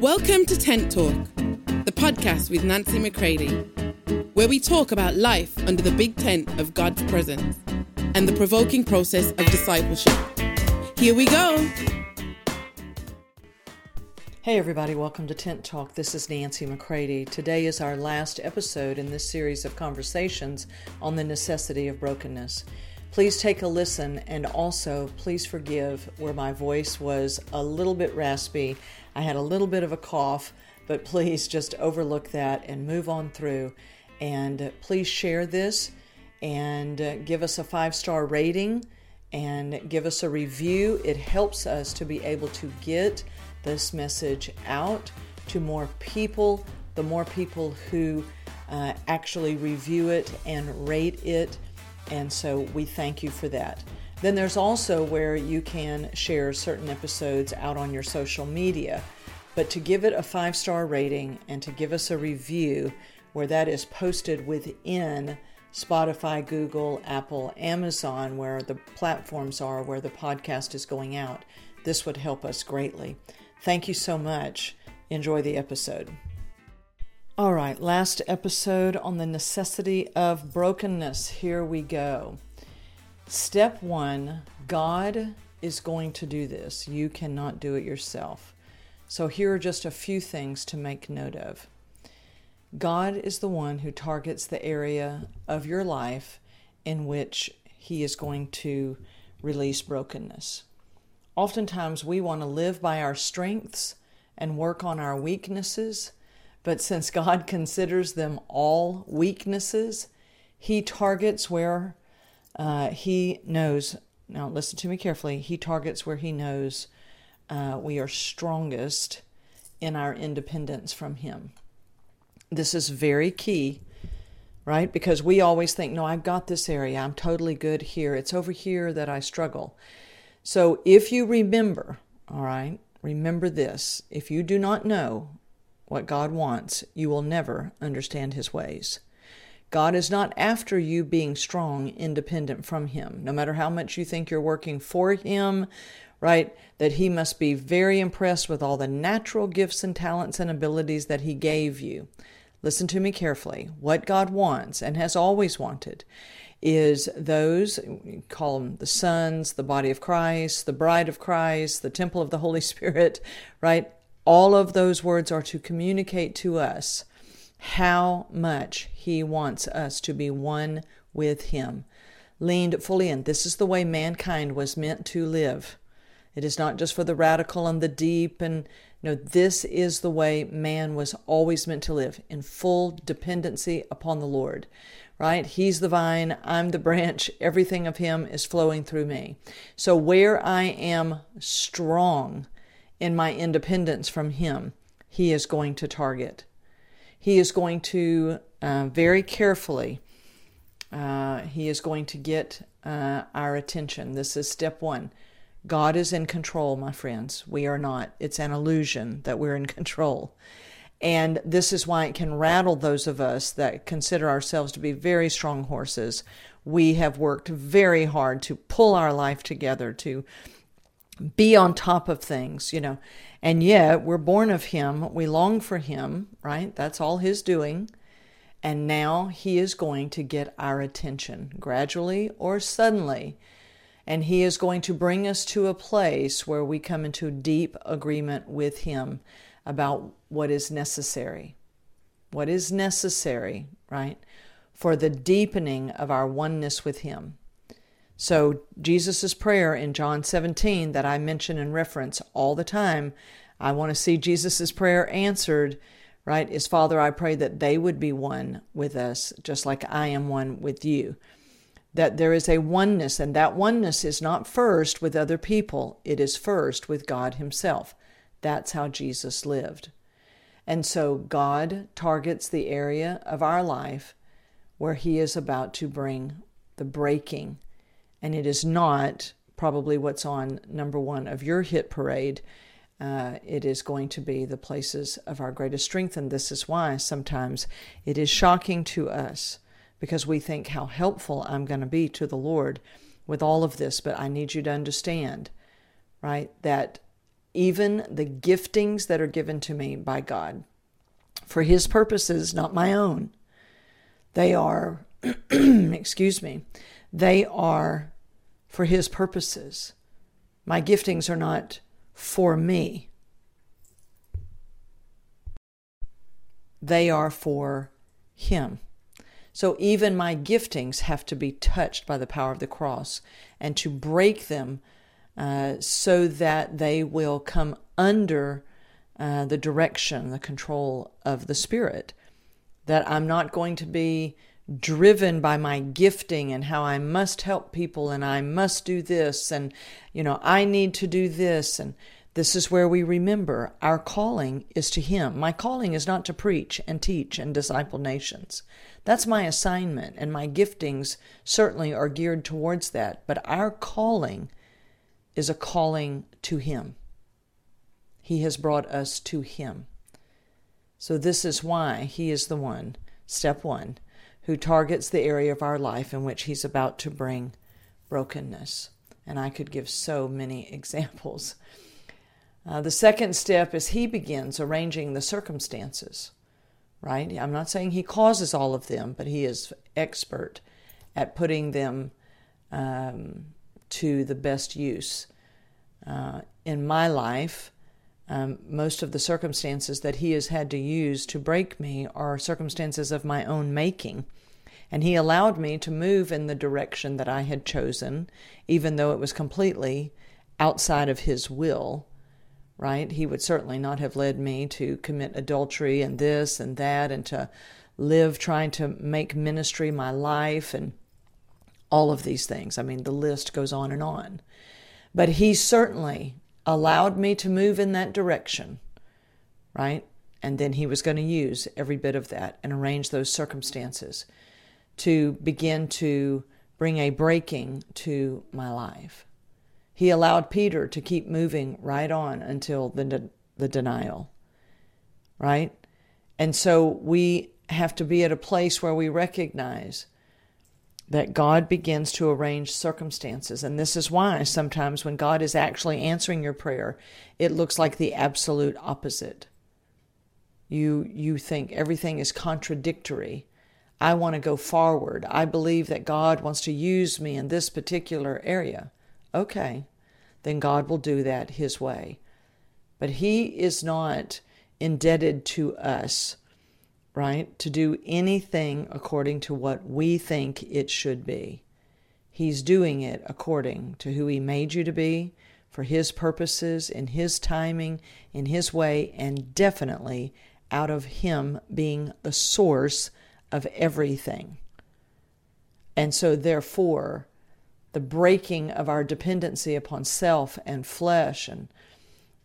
Welcome to Tent Talk, the podcast with Nancy McCready, where we talk about life under the big tent of God's presence and the provoking process of discipleship. Here we go. Hey, everybody, welcome to Tent Talk. This is Nancy McCready. Today is our last episode in this series of conversations on the necessity of brokenness. Please take a listen and also please forgive where my voice was a little bit raspy. I had a little bit of a cough, but please just overlook that and move on through. And please share this and uh, give us a five star rating and give us a review. It helps us to be able to get this message out to more people. The more people who uh, actually review it and rate it and so we thank you for that. Then there's also where you can share certain episodes out on your social media. But to give it a five star rating and to give us a review where that is posted within Spotify, Google, Apple, Amazon, where the platforms are where the podcast is going out, this would help us greatly. Thank you so much. Enjoy the episode. All right, last episode on the necessity of brokenness. Here we go. Step one God is going to do this. You cannot do it yourself. So, here are just a few things to make note of. God is the one who targets the area of your life in which He is going to release brokenness. Oftentimes, we want to live by our strengths and work on our weaknesses but since God considers them all weaknesses, He targets where uh, He knows. Now, listen to me carefully. He targets where He knows uh, we are strongest in our independence from Him. This is very key, right? Because we always think, no, I've got this area. I'm totally good here. It's over here that I struggle. So if you remember, all right, remember this if you do not know what God wants, you will never understand His ways. God is not after you being strong, independent from Him. No matter how much you think you're working for Him, right? That He must be very impressed with all the natural gifts and talents and abilities that He gave you. Listen to me carefully. What God wants and has always wanted is those, call them the sons, the body of Christ, the bride of Christ, the temple of the Holy Spirit, right? All of those words are to communicate to us how much He wants us to be one with Him. Leaned fully in. This is the way mankind was meant to live. It is not just for the radical and the deep and no, this is the way man was always meant to live in full dependency upon the Lord, right? He's the vine, I'm the branch, everything of Him is flowing through me. So, where I am strong, in my independence from Him, He is going to target. He is going to uh, very carefully, uh, He is going to get uh, our attention. This is step one. God is in control, my friends. We are not. It's an illusion that we're in control. And this is why it can rattle those of us that consider ourselves to be very strong horses. We have worked very hard to pull our life together, to be on top of things, you know. And yet we're born of Him. We long for Him, right? That's all His doing. And now He is going to get our attention gradually or suddenly. And He is going to bring us to a place where we come into deep agreement with Him about what is necessary. What is necessary, right? For the deepening of our oneness with Him. So, Jesus' prayer in John 17 that I mention and reference all the time, I want to see Jesus' prayer answered, right? Is Father, I pray that they would be one with us, just like I am one with you. That there is a oneness, and that oneness is not first with other people, it is first with God Himself. That's how Jesus lived. And so God targets the area of our life where He is about to bring the breaking and it is not probably what's on number one of your hit parade. Uh, it is going to be the places of our greatest strength, and this is why sometimes it is shocking to us because we think how helpful I'm going to be to the Lord with all of this. But I need you to understand, right, that even the giftings that are given to me by God for His purposes, not my own. They are, excuse me, they are for His purposes. My giftings are not for me, they are for Him. So even my giftings have to be touched by the power of the cross and to break them uh, so that they will come under uh, the direction, the control of the Spirit. That I'm not going to be driven by my gifting and how I must help people and I must do this and, you know, I need to do this. And this is where we remember our calling is to Him. My calling is not to preach and teach and disciple nations. That's my assignment, and my giftings certainly are geared towards that. But our calling is a calling to Him. He has brought us to Him. So, this is why He is the one, step one, who targets the area of our life in which He's about to bring brokenness. And I could give so many examples. Uh, the second step is He begins arranging the circumstances, right? I'm not saying He causes all of them, but He is expert at putting them um, to the best use. Uh, in my life, um, most of the circumstances that he has had to use to break me are circumstances of my own making. And he allowed me to move in the direction that I had chosen, even though it was completely outside of his will, right? He would certainly not have led me to commit adultery and this and that and to live trying to make ministry my life and all of these things. I mean, the list goes on and on. But he certainly allowed me to move in that direction, right? And then he was going to use every bit of that and arrange those circumstances to begin to bring a breaking to my life. He allowed Peter to keep moving right on until the, de- the denial, right? And so we have to be at a place where we recognize that God begins to arrange circumstances. And this is why sometimes when God is actually answering your prayer, it looks like the absolute opposite. You, you think everything is contradictory. I want to go forward. I believe that God wants to use me in this particular area. Okay, then God will do that His way. But He is not indebted to us right? To do anything according to what we think it should be. He's doing it according to who He made you to be, for His purposes, in His timing, in His way, and definitely out of Him being the source of everything. And so, therefore, the breaking of our dependency upon self and flesh and,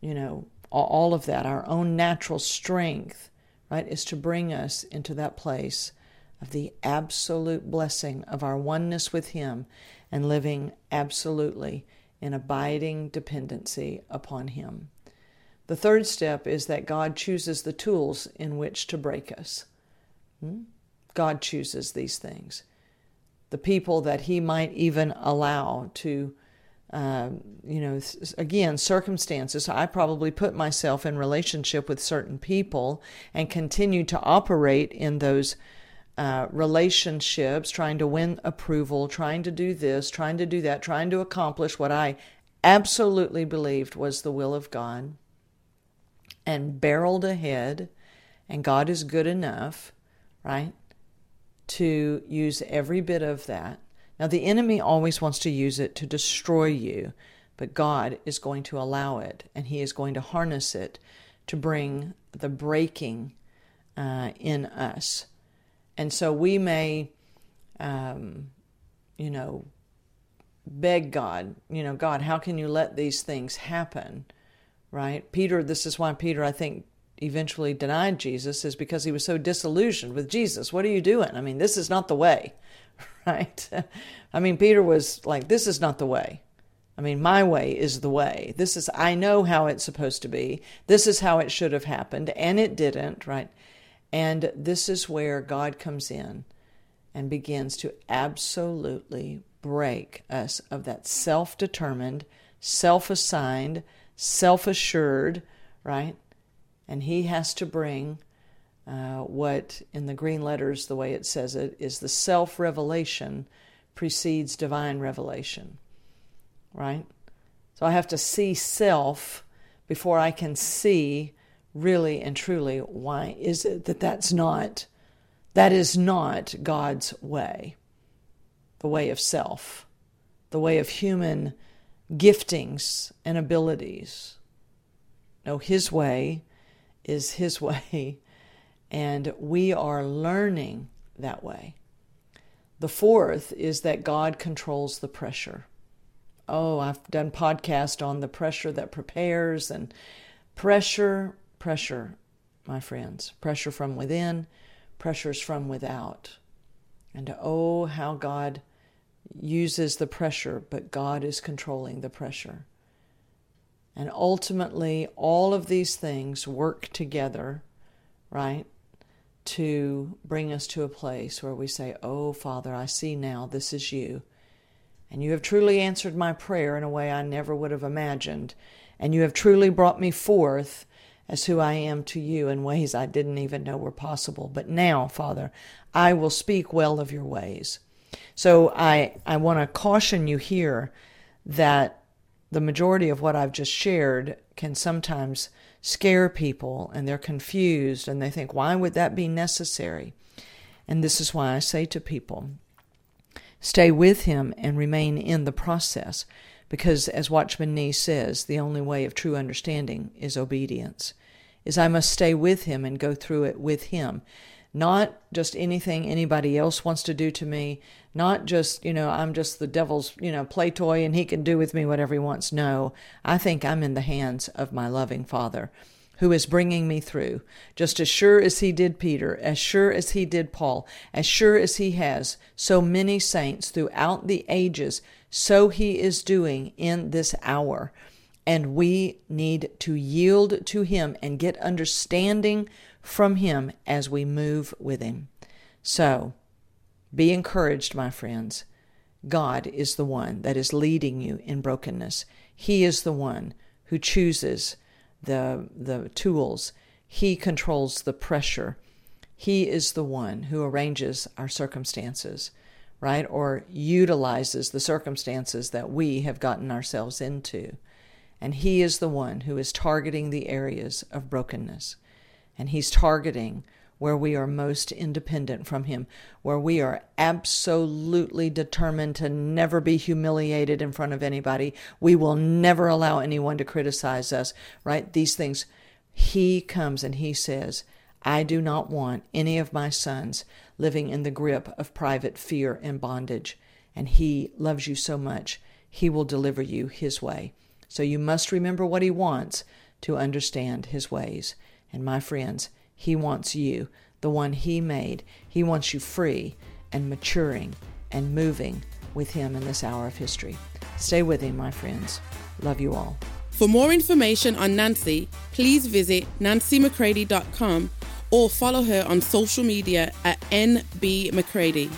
you know, all of that, our own natural strength, right, is to bring us into that place of the absolute blessing of our oneness with Him and living absolutely in abiding dependency upon Him. The third step is that God chooses the tools in which to break us. Hmm? God chooses these things. The people that He might even allow to um, you know, again, circumstances. I probably put myself in relationship with certain people and continue to operate in those uh, relationships, trying to win approval, trying to do this, trying to do that, trying to accomplish what I absolutely believed was the will of God, and barreled ahead. And God is good enough, right, to use every bit of that now, the enemy always wants to use it to destroy you, but God is going to allow it, and He is going to harness it to bring the breaking uh, in us. And so we may, um, you know, beg God, you know, God, how can you let these things happen? Right? Peter, this is why Peter, I think, eventually denied Jesus, is because he was so disillusioned with Jesus. What are you doing? I mean, this is not the way. right? I mean, Peter was like, this is not the way. I mean, my way is the way. This is, I know how it's supposed to be. This is how it should have happened, and it didn't, right? And this is where God comes in and begins to absolutely break us of that self determined, self assigned, self assured, right? And he has to bring uh, what, in the green letters, the way it says it, is the self revelation precedes divine revelation, right? So I have to see self before I can see really and truly why is it that that's not that is not God's way the way of self the way of human giftings and abilities no his way is his way and we are learning that way the fourth is that God controls the pressure oh I've done podcast on the pressure that prepares and pressure pressure, my friends. Pressure from within, pressures from without. And oh, how God uses the pressure, but God is controlling the pressure. And ultimately, all of these things work together, right, to bring us to a place where we say, Oh, Father, I see now this is you. And you have truly answered my prayer in a way I never would have imagined. And you have truly brought me forth as who I am to you in ways I didn't even know were possible. But now, Father, I will speak well of your ways. So I, I want to caution you here that the majority of what I've just shared can sometimes scare people and they're confused and they think, why would that be necessary? And this is why I say to people, stay with him and remain in the process. Because, as Watchman Nee says, the only way of true understanding is obedience. Is I must stay with him and go through it with him. Not just anything anybody else wants to do to me, not just, you know, I'm just the devil's, you know, play toy and he can do with me whatever he wants. No, I think I'm in the hands of my loving Father who is bringing me through, just as sure as he did Peter, as sure as he did Paul, as sure as he has so many saints throughout the ages, so he is doing in this hour. And we need to yield to him and get understanding from him as we move with him. So, be encouraged, my friends. God is the one that is leading you in brokenness. He is the one who chooses the, the tools. He controls the pressure. He is the one who arranges our circumstances, right? Or utilizes the circumstances that we have gotten ourselves into. And He is the one who is targeting the areas of brokenness. And He's targeting where we are most independent from Him, where we are absolutely determined to never be humiliated in front of anybody. We will never allow anyone to criticize us, right? These things. He comes and He says, I do not want any of my sons living in the grip of private fear and bondage. And He loves you so much, He will deliver you His way. So you must remember what He wants to understand His ways. And my friends, he wants you, the one He made. He wants you free and maturing and moving with Him in this hour of history. Stay with Him, my friends. Love you all. For more information on Nancy, please visit nancymccready.com or follow her on social media at NB McCready.